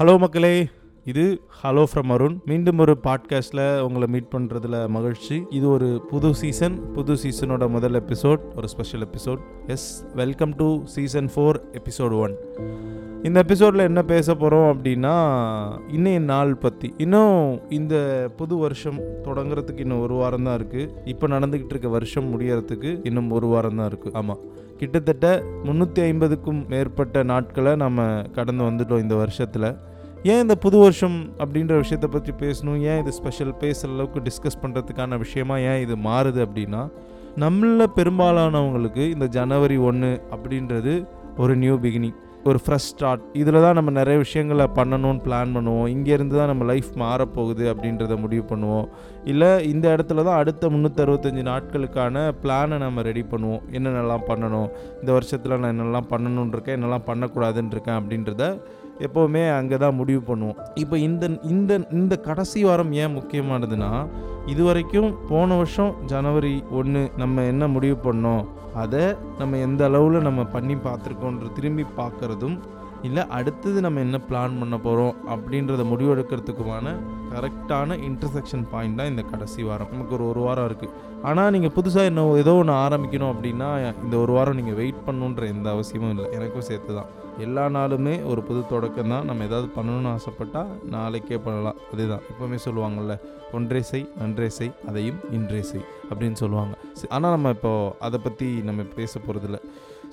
Hello மக்களே. இது hello from Arun மீண்டும் ஒரு பாட்காஸ்ட்டில் உங்களை மீட் பண்றதுல மகிழ்ச்சி. இது ஒரு புது சீசன் புது சீசனோட முதல் எபிசோட் ஒரு special episode yes welcome to season four episode one இந்த எபிசோடில் என்ன பேச போகிறோம் அப்படின்னா இன்னைய நாள் பற்றி இன்னும் இந்த புது வருஷம் தொடங்குறதுக்கு இன்னும் ஒரு வாரம் தான் இருக்குது இப்போ நடந்துக்கிட்டு இருக்க வருஷம் முடியறதுக்கு இன்னும் ஒரு வாரம் தான் இருக்குது ஆமாம் கிட்டத்தட்ட முந்நூற்றி ஐம்பதுக்கும் மேற்பட்ட நாட்களை நம்ம கடந்து வந்துட்டோம் இந்த வருஷத்தில். ஏன் இந்த புது வருஷம் அப்படின்ற விஷயத்தை பற்றி பேசணும்? ஏன் இது ஸ்பெஷல் பேசுகிற அளவுக்கு டிஸ்கஸ் பண்ணுறதுக்கான விஷயமா ஏன் இது மாறுது அப்படின்னா நம்மள பெரும்பாலானவங்களுக்கு இந்த ஜனவரி ஒன்று அப்படின்றது ஒரு நியூ பிகினிங் ஒரு ஃப்ரெஷ் ஸ்டார்ட் இதில் தான் நம்ம நிறைய விஷயங்களை பண்ணணும்னு பிளான் பண்ணுவோம். இங்கேருந்து தான் நம்ம லைஃப் மாறப்போகுது அப்படின்றத முடிவு பண்ணுவோம். இல்லை இந்த இடத்துல தான் அடுத்த முந்நூற்றறுபத்தஞ்சு நாட்களுக்கான பிளானை நம்ம ரெடி பண்ணுவோம். என்னென்னலாம் பண்ணணும்? இந்த வருஷத்தில் நான் என்னெல்லாம் பண்ணணுன்றிருக்கேன் என்னெல்லாம் பண்ணக்கூடாதுன்னு இருக்கேன் அப்படின்றத எப்போவுமே அங்கே தான் முடிவு பண்ணுவோம். இப்போ இந்த இந்த இந்த கடைசி வாரம் ஏன் முக்கியமானதுன்னா இது வரைக்கும் போன வருஷம் ஜனவரி ஒன்று நம்ம என்ன முடிவு பண்ணோம் அதை நம்ம எந்த அளவில் நம்ம பண்ணி பார்த்துருக்கோன்ற திரும்பி பார்க்குறதும் இல்லை அடுத்தது நம்ம என்ன பிளான் பண்ண போகிறோம் அப்படின்றத முடிவெடுக்கிறதுக்குமான கரெக்டான இன்டர்செக்ஷன் பாயிண்ட் தான் இந்த கடைசி வாரம். நமக்கு ஒரு ஒரு வாரம் இருக்குது ஆனால் நீங்கள் புதுசாக என்ன ஏதோ ஒன்று ஆரம்பிக்கணும் அப்படின்னா இந்த ஒரு வாரம் நீங்கள் வெயிட் பண்ணணுன்ற எந்த அவசியமும் இல்லை. எனக்கும் சேர்த்து தான் எல்லா நாளுமே ஒரு புது தொடக்கம் தான். நம்ம ஏதாவது பண்ணணும்னு ஆசைப்பட்டால் நாளைக்கே பண்ணலாம். அதுதான். எப்போவுமே சொல்லுவாங்கள்ல ஒன்றே செய் நன்றே செய் அதையும் இன்றே செய் அப்படின்னு சொல்லுவாங்க. ஆனால் நம்ம இப்போ அதை பற்றி நம்ம பேச போகிறதில்ல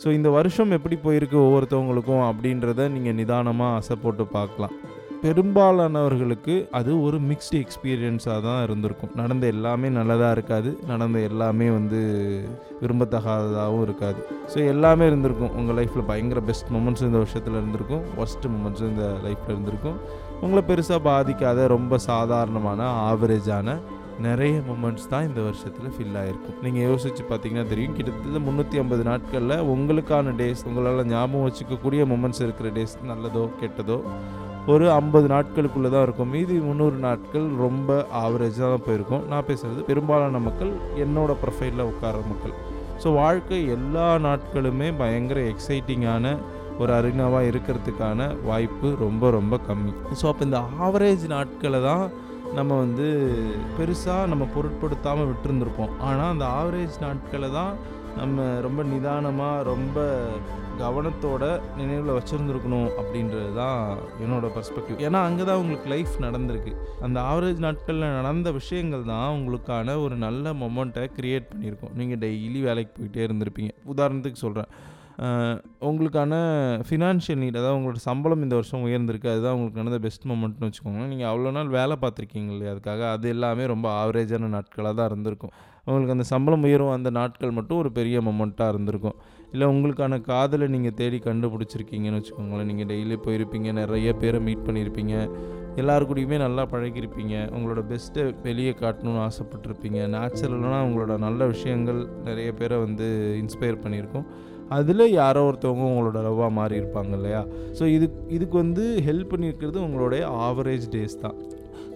ஸோ இந்த வருஷம் எப்படி போயிருக்கு ஒவ்வொருத்தவங்களுக்கும் அப்படின்றத நீங்கள் நிதானமாக ஆசை போட்டு பார்க்கலாம். பெரும்பாலானவர்களுக்கு அது ஒரு மிக்ஸ்டு எக்ஸ்பீரியன்ஸாக தான் இருந்திருக்கும். நடந்த எல்லாமே நல்லதாக இருக்காது. நடந்த எல்லாமே வந்து விரும்பத்தகாததாகவும் இருக்காது. ஸோ எல்லாமே இருந்திருக்கும். உங்கள் லைஃப்பில் பயங்கர பெஸ்ட் மூமெண்ட்ஸ் இந்த வருஷத்தில் இருந்திருக்கும். ஒஸ்ட் மூமெண்ட்ஸும் இந்த லைஃப்பில் இருந்திருக்கும். உங்களை பெருசாக பாதிக்காத ரொம்ப சாதாரணமான ஆவரேஜான நிறைய மூமெண்ட்ஸ் தான் இந்த வருஷத்தில் ஃபில் ஆகிருக்கும் நீங்கள் யோசித்து பார்த்தீங்கன்னா தெரியும். கிட்டத்தட்ட முந்நூற்றி ஐம்பது நாட்களில் உங்களுக்கான டேஸ் உங்களால் ஞாபகம் வச்சுக்கக்கூடிய மூமெண்ட்ஸ் இருக்கிற டேஸ் நல்லதோ கெட்டதோ ஒரு ஐம்பது நாட்களுக்குள்ளே தான் இருக்கும். மீதி முந்நூறு நாட்கள் ரொம்ப ஆவரேஜாக தான் போயிருக்கும். நான் பேசுகிறது பெரும்பாலான மக்கள் என்னோட ப்ரொஃபைலில் உட்கார மக்கள். ஸோ வாழ்க்கை எல்லா நாட்களுமே பயங்கர எக்ஸைட்டிங்கான ஒரு அரினாவாக இருக்கிறதுக்கான வாய்ப்பு ரொம்ப ரொம்ப கம்மி. ஸோ அப்போ இந்த ஆவரேஜ் நாட்களை தான் நம்ம வந்து பெருசாக நம்ம பொருட்படுத்தாமல் விட்டுருந்துருப்போம். ஆனால் அந்த ஆவரேஜ் நாட்களை தான் நம்ம ரொம்ப நிதானமாக ரொம்ப கவனத்தோட நினைவில் வச்சுருந்துருக்கணும் அப்படின்றது தான் என்னோட பர்ஸ்பெக்டிவ் ஏன்னா அங்கே தான் உங்களுக்கு லைஃப் நடந்திருக்கு. அந்த ஆவரேஜ் நாட்களில் நடந்த விஷயங்கள் தான் உங்களுக்கான ஒரு நல்ல மொமெண்ட்டை க்ரியேட் பண்ணியிருக்கோம். நீங்கள் டெய்லி வேலைக்கு போயிட்டே இருந்திருப்பீங்க. உதாரணத்துக்கு சொல்கிறேன் உங்களுக்கான ஃபினான்ஷியல் நீட் அதாவது உங்களோட சம்பளம் இந்த வருஷம் உயர்ந்திருக்கு. அதுதான் உங்களுக்கு நடந்த பெஸ்ட் மூமெண்ட்னு வச்சுக்கோங்க நீங்கள் அவ்வளோ நாள் வேலை பார்த்துருக்கீங்க இல்லையா? அதுக்காக அது எல்லாமே ரொம்ப ஆவரேஜான நாட்களாக தான் இருந்திருக்கும். உங்களுக்கு அந்த சம்பளம் உயரும் அந்த நாட்கள் மட்டும் ஒரு பெரிய மொமெண்ட்டாக இருந்திருக்கும். இல்லை உங்களுக்கான காதலை நீங்கள் தேடி கண்டுபிடிச்சிருக்கீங்கன்னு வச்சுக்கோங்களேன். நீங்கள் டெய்லி போயிருப்பீங்க நிறைய பேரை மீட் பண்ணியிருப்பீங்க எல்லாரு கூடயுமே நல்லா பழகிருப்பீங்க. உங்களோட பெஸ்ட்டை வெளியே காட்டணும்னு ஆசைப்பட்டிருப்பீங்க. நேச்சுரலாக உங்களோட நல்ல விஷயங்கள் நிறைய பேரை வந்து இன்ஸ்பயர் பண்ணியிருக்கோம். அதில் யாரோ ஒருத்தவங்க உங்களோட லவ்வாக மாறி இருப்பாங்க இல்லையா? ஸோ இது இதுக்கு வந்து ஹெல்ப் பண்ணியிருக்கிறது உங்களுடைய ஆவரேஜ் டேஸ் தான்.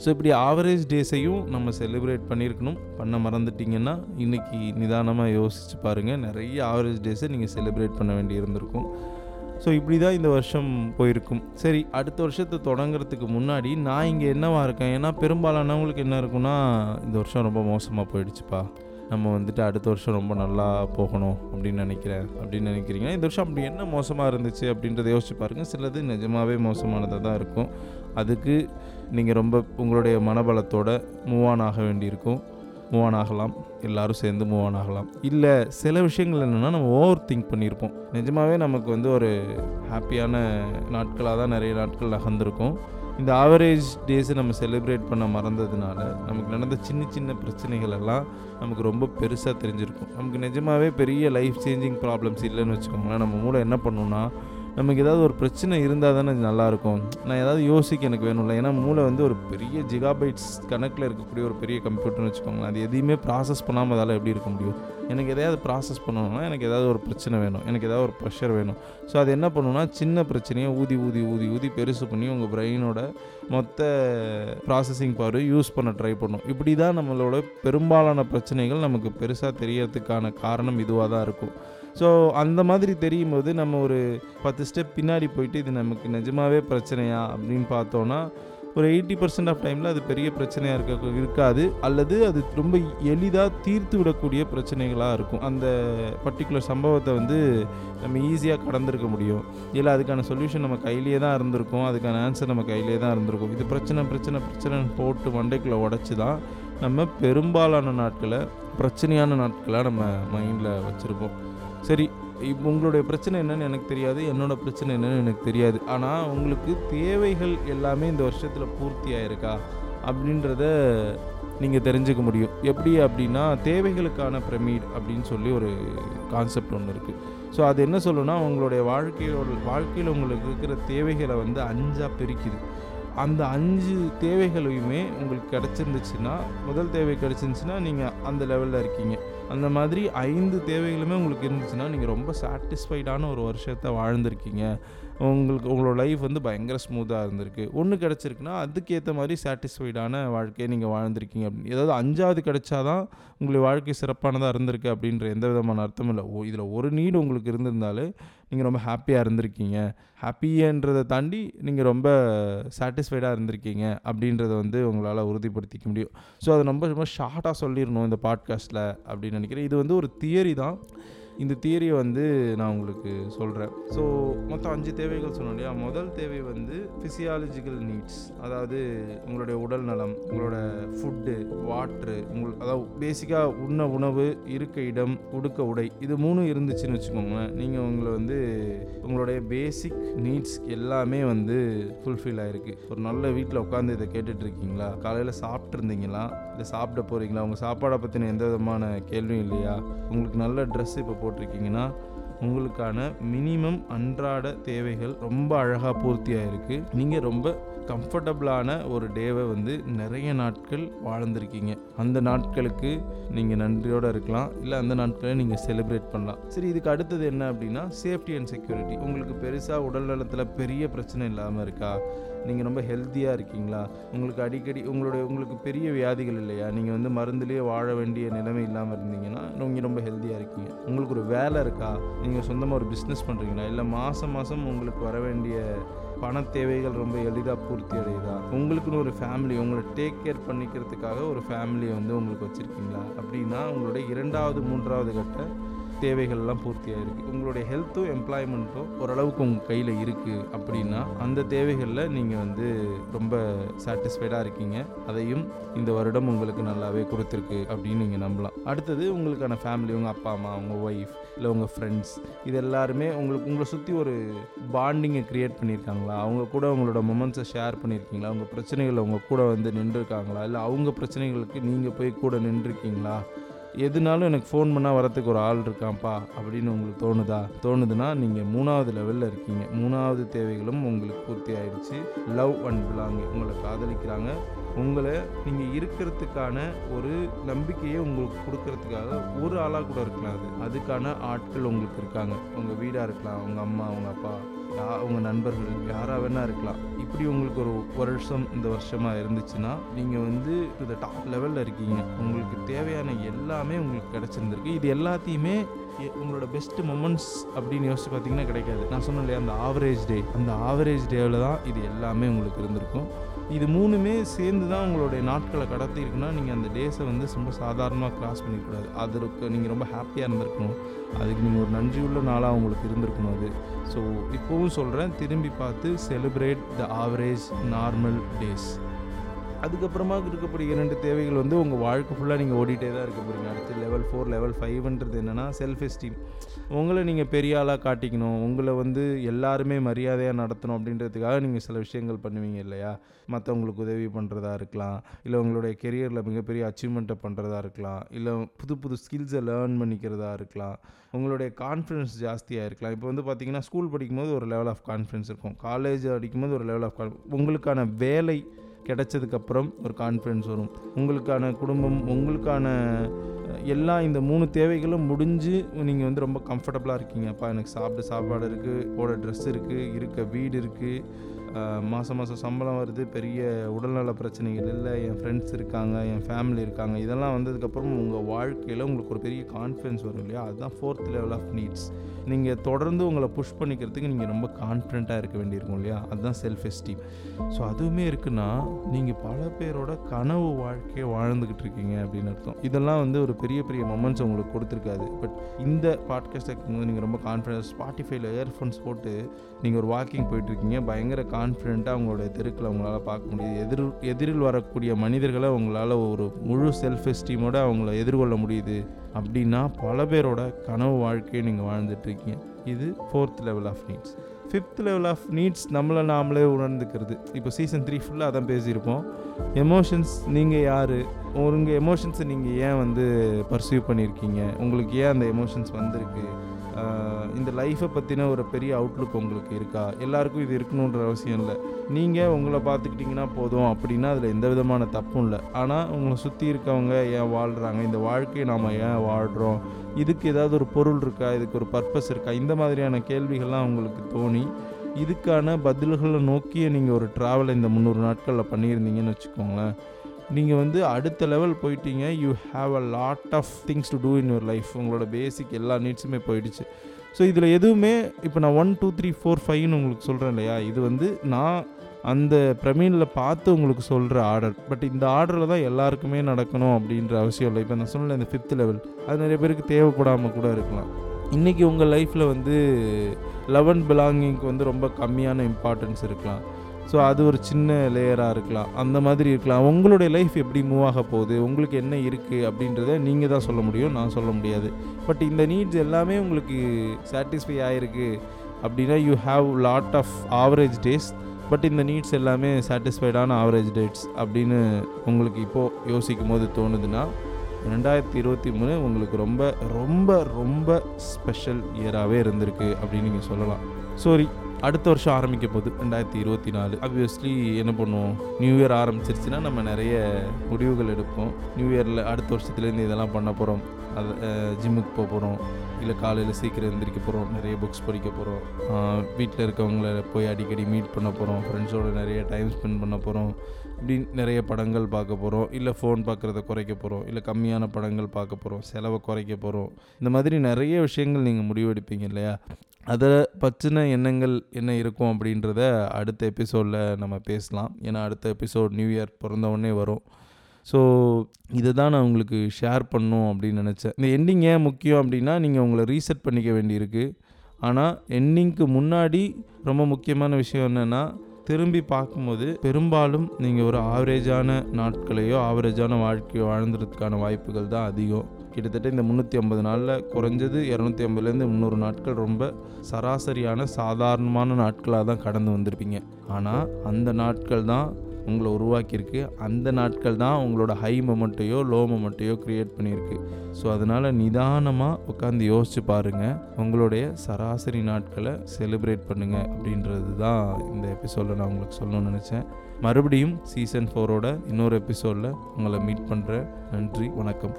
ஸோ இப்படி ஆவரேஜ் டேஸையும் நம்ம செலிப்ரேட் பண்ணியிருக்கணும். பண்ண மறந்துட்டிங்கன்னா இன்றைக்கி நிதானமாக யோசித்து பாருங்கள் நிறைய ஆவரேஜ் டேஸை நீங்கள் செலிப்ரேட் பண்ண வேண்டி இருந்திருக்கும் ஸோ இப்படி தான் இந்த வருஷம் போயிருக்கும். சரி அடுத்த வருஷத்தை தொடங்குறதுக்கு முன்னாடி நான் இங்கே என்னவா இருக்கேன்? ஏன்னா பெரும்பாலானவங்களுக்கு என்ன இருக்குன்னா இந்த வருஷம் ரொம்ப மோசமாக போயிடுச்சுப்பா. நம்ம வந்துட்டு அடுத்த வருஷம் ரொம்ப நல்லா போகணும் அப்படின்னு நினைக்கிறேன் அப்படின்னு நினைக்கிறீங்க இந்த வருஷம் அப்படி என்ன மோசமாக இருந்துச்சு அப்படின்றத யோசிச்சு பாருங்கள் சிலது நிஜமாகவே மோசமானதாக தான் இருக்கும். அதுக்கு நீங்கள் ரொம்ப உங்களுடைய மனபலத்தோட மூவ் ஆன் ஆக வேண்டியிருக்கும். மூவ் ஆன் ஆகலாம். எல்லோரும் சேர்ந்து மூவ் ஆன் ஆகலாம். இல்லை சில விஷயங்கள் என்னென்னா நம்ம ஓவர் திங்க் பண்ணியிருப்போம். நிஜமாகவே நமக்கு வந்து ஒரு ஹாப்பியான நாட்களாக தான் நிறைய நாட்கள் நகர்ந்துருக்கும். இந்த ஆவரேஜ் டேஸை நம்ம செலிப்ரேட் பண்ண மறந்ததுனால நமக்கு நடந்த சின்ன சின்ன பிரச்சனைகள் எல்லாம் நமக்கு ரொம்ப பெருசாக தெரிஞ்சிருக்கும். நமக்கு நிஜமாகவே பெரிய லைஃப் சேஞ்சிங் ப்ராப்ளம்ஸ் இல்லைன்னு வச்சுக்கோங்களேன். நம்ம மூளை என்ன பண்ணுன்னா நமக்கு ஏதாவது ஒரு பிரச்சனை இருந்தால் தானே இது நல்லாயிருக்கும். நான் ஏதாவது யோசிக்க எனக்கு வேணும்ல. ஏன்னா மூளை வந்து ஒரு பெரிய ஜிகாபைட்ஸ் கணக்கில் இருக்கக்கூடிய ஒரு பெரிய கம்ப்யூட்டர்னு வச்சுக்கோங்களேன். அது எதையுமே ப்ராசஸ் பண்ணாமல் அதால் எப்படி இருக்க முடியும்? எனக்கு எதையாவது ப்ராசஸ் பண்ணணும்னா எனக்கு ஏதாவது ஒரு பிரச்சனை வேணும். எனக்கு ஏதாவது ஒரு ப்ரெஷர் வேணும். ஸோ அது என்ன பண்ணுன்னா சின்ன பிரச்சனையை ஊதி ஊதி ஊதி ஊதி பெருசு பண்ணி உங்கள் பிரெயினோட மொத்த ப்ராசஸிங் பவர் யூஸ் பண்ண ட்ரை பண்ணும். இப்படி தான் நம்மளோட பெரும்பாலான பிரச்சனைகள் நமக்கு பெருசாக தெரியறதுக்கான காரணம் இதுவாக தான் இருக்கும். ஸோ அந்த மாதிரி தெரியும் போது நம்ம ஒரு பத்து ஸ்டெப் பின்னாடி போயிட்டு இது நமக்கு நிஜமாவே பிரச்சனையா அப்படின்னு பார்த்தோன்னா ஒரு எயிட்டி பர்சன்ட் ஆஃப் டைமில் அது பெரிய பிரச்சனையாக இருக்க இருக்காது. அல்லது அது ரொம்ப எளிதாக தீர்த்து விடக்கூடிய பிரச்சனைகளாக இருக்கும். அந்த பர்டிகுலர் சம்பவத்தை வந்து நம்ம ஈஸியாக கடந்திருக்க முடியும். இல்லை அதுக்கான சொல்யூஷன் நம்ம கையிலே தான் இருந்திருக்கும். அதுக்கான ஆன்சர் நம்ம கையிலேயே தான் இருந்திருக்கும். இது பிரச்சனை பிரச்சனை பிரச்சனை போட்டு மண்டைக்குள்ளே உடச்சி தான் நம்ம பெரும்பாலான நாட்களை பிரச்சனையான நாட்களாக நம்ம மைண்டில் வச்சுருப்போம். சரி இப்போ உங்களுடைய பிரச்சனை என்னன்னு எனக்கு தெரியாது என்னோட பிரச்சனை என்னன்னு எனக்கு தெரியாது. ஆனால் உங்களுக்கு தேவைகள் எல்லாமே இந்த வருஷத்தில் பூர்த்தி ஆயிருக்கா? அப்படின்றத நீங்கள் தெரிஞ்சுக்க முடியும். எப்படி அப்படின்னா தேவைகளுக்கான பிரமிட் அப்படின்னு சொல்லி ஒரு கான்செப்ட் ஒன்று இருக்குது ஸோ அது என்ன சொல்லணும்னா உங்களுடைய வாழ்க்கையோட வாழ்க்கையில் உங்களுக்கு இருக்கிற தேவைகளை வந்து அஞ்சாக பிரிக்குது. அந்த அஞ்சு தேவைகளையுமே உங்களுக்கு கிடச்சிருந்துச்சுன்னா முதல் தேவை கிடச்சிருந்துச்சுன்னா நீங்கள் அந்த லெவலில் இருக்கீங்க. அந்த மாதிரி ஐந்து தேவைகளுமே உங்களுக்கு இருந்துச்சுன்னா நீங்கள் ரொம்ப சாட்டிஸ்ஃபைடான ஒரு வருஷத்தை வாழ்ந்திருக்கீங்க. உங்களுக்கு உங்களோட லைஃப் வந்து பயங்கர ஸ்மூத்தாக இருந்திருக்கு. ஒன்று கிடச்சிருக்குன்னா அதுக்கேற்ற மாதிரி சாட்டிஸ்ஃபைடான வாழ்க்கையை நீங்கள் வாழ்ந்திருக்கீங்க அப்படின்னு. ஏதாவது அஞ்சாவது கிடைச்சாதான் உங்களுடைய வாழ்க்கை சிறப்பானதாக இருந்திருக்கு அப்படின்ற எந்த விதமான அர்த்தமும் இல்லை. ஓ இதில் ஒரு நீடு உங்களுக்கு இருந்திருந்தாலே நீங்கள் ரொம்ப ஹாப்பியாக இருந்திருக்கீங்க. ஹாப்பின்றதை தாண்டி நீங்கள் ரொம்ப சாட்டிஸ்ஃபைடாக இருந்திருக்கீங்க அப்படின்றத வந்து உங்களால் உறுதிப்படுத்திக்க முடியும். ஸோ அதை ரொம்ப ரொம்ப ஷார்ட்டாக சொல்லிடணும் இந்த பாட்காஸ்ட்டில் அப்படின்னு நினைக்கிறேன். இது வந்து ஒரு தியரி தான். இந்த தியரியை வந்து நான் உங்களுக்கு சொல்கிறேன் ஸோ மொத்தம் அஞ்சு தேவைகள் சொன்னோம் இல்லையா? முதல் தேவை வந்து ஃபிசியாலஜிக்கல் நீட்ஸ் அதாவது உங்களுடைய உடல் நலம் உங்களோட ஃபுட்டு வாட்ரு உங்களுக்கு அதாவது பேசிக்காக உண்ண உணவு இருக்க இடம் உடுக்க உடை இது மூணும் இருந்துச்சுன்னு வச்சுக்கோங்களேன். நீங்கள் உங்களை வந்து உங்களுடைய பேசிக் நீட்ஸ் எல்லாமே வந்து ஃபுல்ஃபில் ஆகிருக்கு ஒரு நல்ல வீட்டில் உட்காந்து இதை கேட்டுட்ருக்கீங்களா காலையில் சாப்பிட்ருந்தீங்களா இல்லை சாப்பிட போகிறீங்களா உங்கள் சாப்பாடை பற்றின எந்த விதமான கேள்வியும் இல்லையா? உங்களுக்கு நல்ல ட்ரெஸ் இப்போ போட்டிருக்கீங்கன்னா உங்களுக்கான மினிமம் அன்றாட தேவைகள் ரொம்ப அழகாக பூர்த்தியாக இருக்குது நீங்கள் ரொம்ப கம்ஃபர்டபுளான ஒரு டேவை வந்து நிறைய நாட்கள் வாழ்ந்திருக்கீங்க. அந்த நாட்களுக்கு நீங்கள் நன்றியோடு இருக்கலாம். இல்லை அந்த நாட்களை நீங்கள் செலிப்ரேட் பண்ணலாம். சரி இதுக்கு அடுத்தது என்ன அப்படின்னா சேஃப்டி அண்ட் செக்யூரிட்டி உங்களுக்கு பெருசாக உடல் நலத்தில் பெரிய பிரச்சனை இல்லாமல் இருக்கா? நீங்கள் ரொம்ப ஹெல்த்தியாக இருக்கீங்களா? உங்களுக்கு அடிக்கடி உங்களுடைய உங்களுக்கு பெரிய வியாதிகள் இல்லையா? நீங்கள் வந்து மருந்துலேயே வாழ வேண்டிய நிலைமை இல்லாமல் இருந்தீங்கன்னா நீங்கள் ரொம்ப ஹெல்த்தியாக இருக்கீங்க. உங்களுக்கு ஒரு வேலை இருக்கா? நீங்கள் சொந்தமாக ஒரு பிஸ்னஸ் பண்ணுறீங்களா இல்லை மாதம் மாதம் உங்களுக்கு வர வேண்டிய பண தேவைகள் ரொம்ப எளிதாக பூர்த்தி அடையுதா? உங்களுக்குன்னு ஒரு ஃபேமிலி உங்களை டேக் கேர் பண்ணிக்கிறதுக்காக ஒரு ஃபேமிலியை வந்து உங்களுக்கு வச்சுருக்கீங்களா? அப்படின்னா உங்களுடைய இரண்டாவது மூன்றாவது கட்ட தேவைகள்லாம் பூர்த்தி ஆகிருக்கு உங்களுடைய ஹெல்த்தும் எம்ப்ளாய்மெண்ட்டும் ஓரளவுக்கு உங்கள் கையில் இருக்குது அப்படின்னா அந்த தேவைகளில் நீங்கள் வந்து ரொம்ப சாட்டிஸ்ஃபைடாக இருக்கீங்க. அதையும் இந்த வருடம் உங்களுக்கு நல்லாவே கொடுத்துருக்கு அப்படின்னு நீங்கள் நம்பலாம். அடுத்தது உங்களுக்கான ஃபேமிலி உங்கள் அப்பா அம்மா உங்கள் ஒய்ஃப் இல்லை உங்கள் ஃப்ரெண்ட்ஸ் இது எல்லாருமே உங்களுக்கு உங்களை சுற்றி ஒரு பாண்டிங்கை க்ரியேட் பண்ணியிருக்காங்களா? அவங்க கூட உங்களோட மொமெண்ட்ஸை ஷேர் பண்ணியிருக்கீங்களா? உங்கள் பிரச்சனைகளை அவங்க கூட வந்து நின்றுருக்காங்களா? இல்லை அவங்க பிரச்சனைகளுக்கு நீங்கள் போய் கூட நின்றுருக்கீங்களா? எதுனாலும் எனக்கு ஃபோன் பண்ணால் வரத்துக்கு ஒரு ஆள் இருக்கான்ப்பா அப்படின்னு உங்களுக்கு தோணுதா? தோணுதுன்னா நீங்கள் மூணாவது லெவலில் இருக்கீங்க. மூணாவது தேவைகளும் உங்களுக்கு பூர்த்தி ஆயிடுச்சு. லவ் அண்ட் பிலாங் உங்களை காதலிக்கிறாங்க. உங்களை நீங்கள் இருக்கிறதுக்கான ஒரு நம்பிக்கையை உங்களுக்கு கொடுக்கறதுக்காக ஒரு ஆளாக கூட இருக்கலாம் அது. அதுக்கான ஆட்கள் உங்களுக்கு இருக்காங்க. உங்கள் வீடாக இருக்கலாம் உங்கள் அம்மா உங்கள் அப்பா யா உங்கள் நண்பர்கள் யாராக வேணா இருக்கலாம். இப்படி உங்களுக்கு ஒரு வருஷம் இந்த வருஷமாக இருந்துச்சுன்னா நீங்கள் வந்து டு த டாப் லெவலில் இருக்கீங்க. உங்களுக்கு தேவையான எல்லாமே உங்களுக்கு கிடச்சிருந்துருக்கு. இது எல்லாத்தையுமே உங்களோட பெஸ்ட் மொமெண்ட்ஸ் அப்படின்னு யோசிச்சு பார்த்தீங்கன்னா கிடைக்காது. நான் சொன்னேன் இல்லையா அந்த ஆவரேஜ் டே அந்த ஆவரேஜ் டேவில் தான் இது எல்லாமே உங்களுக்கு இருந்திருக்கும். இது மூணுமே சேர்ந்து தான் உங்களுடைய நாட்களை கடத்திருக்குன்னா நீங்கள் அந்த டேஸை வந்து ரொம்ப சாதாரணமாக கிராஸ் பண்ணிக்கூடாது அதற்கு நீங்கள் ரொம்ப ஹாப்பியாக இருந்திருக்கணும். அதுக்கு நீங்கள் ஒரு நன்றியுள்ள நாளாக உங்களுக்கு இருந்திருக்கணும் அது. ஸோ இப்போவும் சொல்கிறேன் திரும்பி பார்த்து celebrate the average normal days அதுக்கப்புறமா இருக்கக்கூடிய இரண்டு தேவைகள் வந்து உங்கள் வாழ்க்கை ஃபுல்லாக நீங்கள் ஓடிட்டே தான் இருக்க போகிறீங்க அடுத்து லெவல் ஃபோர் லெவல் ஃபைவ்ன்றது என்னென்னா செல்ஃப் எஸ்டீம் உங்களை நீங்கள் பெரிய ஆளாக காட்டிக்கணும். உங்களை வந்து எல்லாருமே மரியாதையாக நடத்தணும் அப்படின்றதுக்காக நீங்கள் சில விஷயங்கள் பண்ணுவீங்க இல்லையா? மற்றவங்களுக்கு உதவி பண்ணுறதா இருக்கலாம். இல்லை உங்களுடைய கெரியரில் மிகப்பெரிய அச்சீவ்மெண்ட்டை பண்ணுறதா இருக்கலாம். இல்லை புது புது ஸ்கில்ஸை லேர்ன் பண்ணிக்கிறதா இருக்கலாம். உங்களுடைய கான்ஃபிடன்ஸ் ஜாஸ்தியாக இருக்கலாம். இப்போ வந்து பார்த்தீங்கன்னா ஸ்கூல் படிக்கும்போது ஒரு லெவல் ஆஃப் கான்ஃபிடன்ஸ் இருக்கும். காலேஜ் அடிக்கும்போது ஒரு லெவல் ஆஃப் உங்களுக்கான வேலை கிடைச்சதுக்கப்புறம் ஒரு கான்ஃபிடன்ஸ் வரும். உங்களுக்கான குடும்பம் உங்களுக்கான எல்லா இந்த மூணு தேவைகளும் முடிஞ்சு நீங்கள் வந்து ரொம்ப கம்ஃபர்டபுளாக இருக்கீங்க அப்பா எனக்கு சாப்பிட சாப்பாடு இருக்குது போட ட்ரெஸ் இருக்குது இருக்க வீடு இருக்குது மாதம் மாதம் சம்பளம் வருது பெரிய உடல்நல பிரச்சனைகள் இல்லை என் ஃப்ரெண்ட்ஸ் இருக்காங்க என் ஃபேமிலி இருக்காங்க இதெல்லாம் வந்ததுக்கப்புறம் உங்கள் வாழ்க்கையில் உங்களுக்கு ஒரு பெரிய கான்ஃபிடன்ஸ் வரும் இல்லையா? அதுதான் ஃபோர்த் லெவல் ஆஃப் நீட்ஸ் நீங்கள் தொடர்ந்து உங்களை புஷ் பண்ணிக்கிறதுக்கு நீங்கள் ரொம்ப கான்ஃபிடண்ட்டாக இருக்க வேண்டியிருக்கும் இல்லையா? அதுதான் செல்ஃப் எஸ்டீம் ஸோ அதுவுமே இருக்குன்னா நீங்கள் பல பேரோட கனவு வாழ்க்கையை வாழ்ந்துக்கிட்டு இருக்கீங்க அப்படின்னு அர்த்தம். இதெல்லாம் வந்து ஒரு பெரிய பெரிய மொமெண்ட்ஸ் உங்களுக்கு கொடுத்துருக்காது. பட் இந்த பாட்காஸ்ட் கேட்கும்போது நீங்கள் ரொம்ப கான்ஃபிடன்ஸ் ஸ்பாட்டிஃபைல இயர்ஃபோன்ஸ் போட்டு நீங்கள் ஒரு வாக்கிங் போயிட்டுருக்கீங்க பயங்கர கான்ஃபிடெண்ட்டாக உங்களுடைய தெருக்களை உங்களால் பார்க்க முடியுது. எதிர் எதிரில் வரக்கூடிய மனிதர்களை உங்களால் ஒரு முழு செல்ஃப் எஸ்டீமோடு அவங்கள எதிர்கொள்ள முடியுது. அப்படின்னா பல பேரோட கனவு வாழ்க்கையை நீங்கள் வாழ்ந்துட்டுருக்கீங்க இது fourth level of needs fifth level of needs நம்மளை நாமளே உணர்ந்துக்கிறது. இப்போ சீசன் த்ரீ ஃபுல்லாக அதான் பேசியிருப்போம். எமோஷன்ஸ் நீங்கள் யார்? உங்கள் எமோஷன்ஸை நீங்கள் ஏன் வந்து பர்சியூவ் பண்ணியிருக்கீங்க? உங்களுக்கு ஏன் அந்த எமோஷன்ஸ் வந்திருக்கு? இந்த லைஃப்பை பற்றின ஒரு பெரிய அவுட்லுக் உங்களுக்கு இருக்கா? எல்லாருக்கும் இது இருக்கணுன்ற அவசியம் இல்லை. நீங்கள் உங்களை பார்த்துக்கிட்டிங்கன்னா போதும் அப்படின்னா அதில் எந்த விதமான தப்பும் இல்லை. ஆனால் உங்களை சுற்றி இருக்கவங்க ஏன் வாழ்கிறாங்க இந்த வாழ்க்கையை நாம் ஏன் வாழ்கிறோம் இதுக்கு ஏதாவது ஒரு பொருள் இருக்கா? இதுக்கு ஒரு பர்பஸ் இருக்கா? இந்த மாதிரியான கேள்விகள்லாம் உங்களுக்கு தோணி இதுக்கான பதில்களை நோக்கிய நீங்கள் ஒரு ட்ராவலை இந்த முந்நூறு நாட்களில் பண்ணியிருந்தீங்கன்னு வச்சுக்கோங்களேன். நீங்கள் வந்து அடுத்த லெவல் போயிட்டீங்க you have a lot of things to do in your life உங்களோட பேசிக் எல்லா நீட்ஸுமே போயிடுச்சு. ஸோ இதில் எதுவுமே இப்போ நான் ஒன் டூ த்ரீ ஃபோர் ஃபைவ்னு உங்களுக்கு சொல்கிறேன் இல்லையா? இது வந்து நான் அந்த பிரமீனில் பார்த்து உங்களுக்கு சொல்கிற ஆர்டர் பட் இந்த ஆர்டரில் தான் எல்லாருக்குமே நடக்கணும் அப்படின்ற அவசியம் இல்லை. இப்போ நான் சொன்னல இந்த ஃபிஃப்த் லெவல் அது நிறைய பேருக்கு தேவைப்படாமல் கூட இருக்கலாம். இன்றைக்கி உங்கள் லைஃப்பில் வந்து லெவன் பிலாங்கிங்க்கு வந்து ரொம்ப கம்மியான இம்பார்ட்டன்ஸ் இருக்கலாம். ஸோ அது ஒரு சின்ன லேயராக இருக்கலாம். அந்த மாதிரி இருக்கலாம். உங்களுடைய லைஃப் எப்படி மூவ் ஆக போகுது? உங்களுக்கு என்ன இருக்குது அப்படின்றத நீங்கள் தான் சொல்ல முடியும். நான் சொல்ல முடியாது. பட் இந்த நீட்ஸ் எல்லாமே உங்களுக்கு சாட்டிஸ்ஃபை ஆகிருக்கு அப்படின்னா you have lot of average days but இந்த நீட்ஸ் எல்லாமே சாட்டிஸ்ஃபைடான ஆவரேஜ் டேட்ஸ் அப்படின்னு உங்களுக்கு இப்போது யோசிக்கும் போது தோணுதுன்னா ரெண்டாயிரத்தி இருபத்தி மூணு உங்களுக்கு ரொம்ப ரொம்ப ரொம்ப ஸ்பெஷல் இயராகவே இருந்திருக்கு அப்படின்னு நீங்கள் சொல்லலாம். சாரி அடுத்த வருஷம் ஆரம்பிக்கும் போது ரெண்டாயிரத்தி இருபத்தி நாலு ஆப்வியஸ்லி என்ன பண்ணுவோம்? நியூ இயர் ஆரம்பிச்சிருச்சுன்னா நம்ம நிறைய முடிவுகள் எடுப்போம். நியூ இயரில் அடுத்த வருஷத்துலேருந்து இதெல்லாம் பண்ண போகிறோம் அது ஜிம்முக்கு போக போகிறோம் இல்லை காலையில் சீக்கிரம் எழுந்திரிக்க போகிறோம் நிறைய புக்ஸ் படிக்க போகிறோம் வீட்டில் இருக்கவங்கள போய் அடிக்கடி மீட் பண்ண போகிறோம் ஃப்ரெண்ட்ஸோடு நிறைய டைம் ஸ்பெண்ட் பண்ண போகிறோம் இப்படி நிறைய படங்கள் பார்க்க போகிறோம் இல்லை ஃபோன் பார்க்குறத குறைக்க போகிறோம் இல்லை கம்மியான படங்கள் பார்க்க போகிறோம் செலவை குறைக்க போகிறோம் இந்த மாதிரி நிறைய விஷயங்கள் நீங்கள் முடிவெடுப்பீங்க இல்லையா? அதை பற்றின எண்ணங்கள் என்ன இருக்கும் அப்படின்றத அடுத்த எபிசோடில் நம்ம பேசலாம். ஏன்னா அடுத்த எபிசோட் நியூ இயர் பிறந்தவுடனே வரும். ஸோ இதை தான் நான் உங்களுக்கு ஷேர் பண்ணும் அப்படின்னு நினச்சேன். இந்த எண்டிங் ஏன் முக்கியம் அப்படின்னா நீங்கள் உங்களை ரீசெட் பண்ணிக்க வேண்டியிருக்கு. ஆனால் எண்டிங்க்கு முன்னாடி ரொம்ப முக்கியமான விஷயம் என்னென்னா திரும்பி பார்க்கும்போது பெரும்பாலும் நீங்கள் ஒரு ஆவரேஜான நாட்களையோ ஆவரேஜான வாழ்க்கையோ வாழ்ந்துறதுக்கான வாய்ப்புகள் தான் அதிகம். கிட்டத்தட்ட இந்த முந்நூற்றி ஐம்பது நாளில் குறைஞ்சது இரநூத்தி ஐம்பதுலேருந்து முந்நூறு நாட்கள் ரொம்ப சராசரியான சாதாரணமான நாட்களாக தான் கடந்து வந்திருப்பீங்க. ஆனால் அந்த நாட்கள் தான் உங்களை உருவாக்கியிருக்கு. அந்த நாட்கள் தான் உங்களோட ஹை மொமெண்ட்டையோ லோ மொமெண்ட்டையோ க்ரியேட் பண்ணியிருக்கு. ஸோ அதனால் நிதானமாக உட்காந்து யோசிச்சு பாருங்கள் உங்களுடைய சராசரி நாட்களை செலிப்ரேட் பண்ணுங்கள் அப்படின்றது தான் இந்த எபிசோடில் நான் உங்களுக்கு சொல்லணும்னு நினச்சேன். மறுபடியும் சீசன் ஃபோரோட இன்னொரு எபிசோடில் உங்களை மீட் பண்ணுறேன் நன்றி வணக்கம்.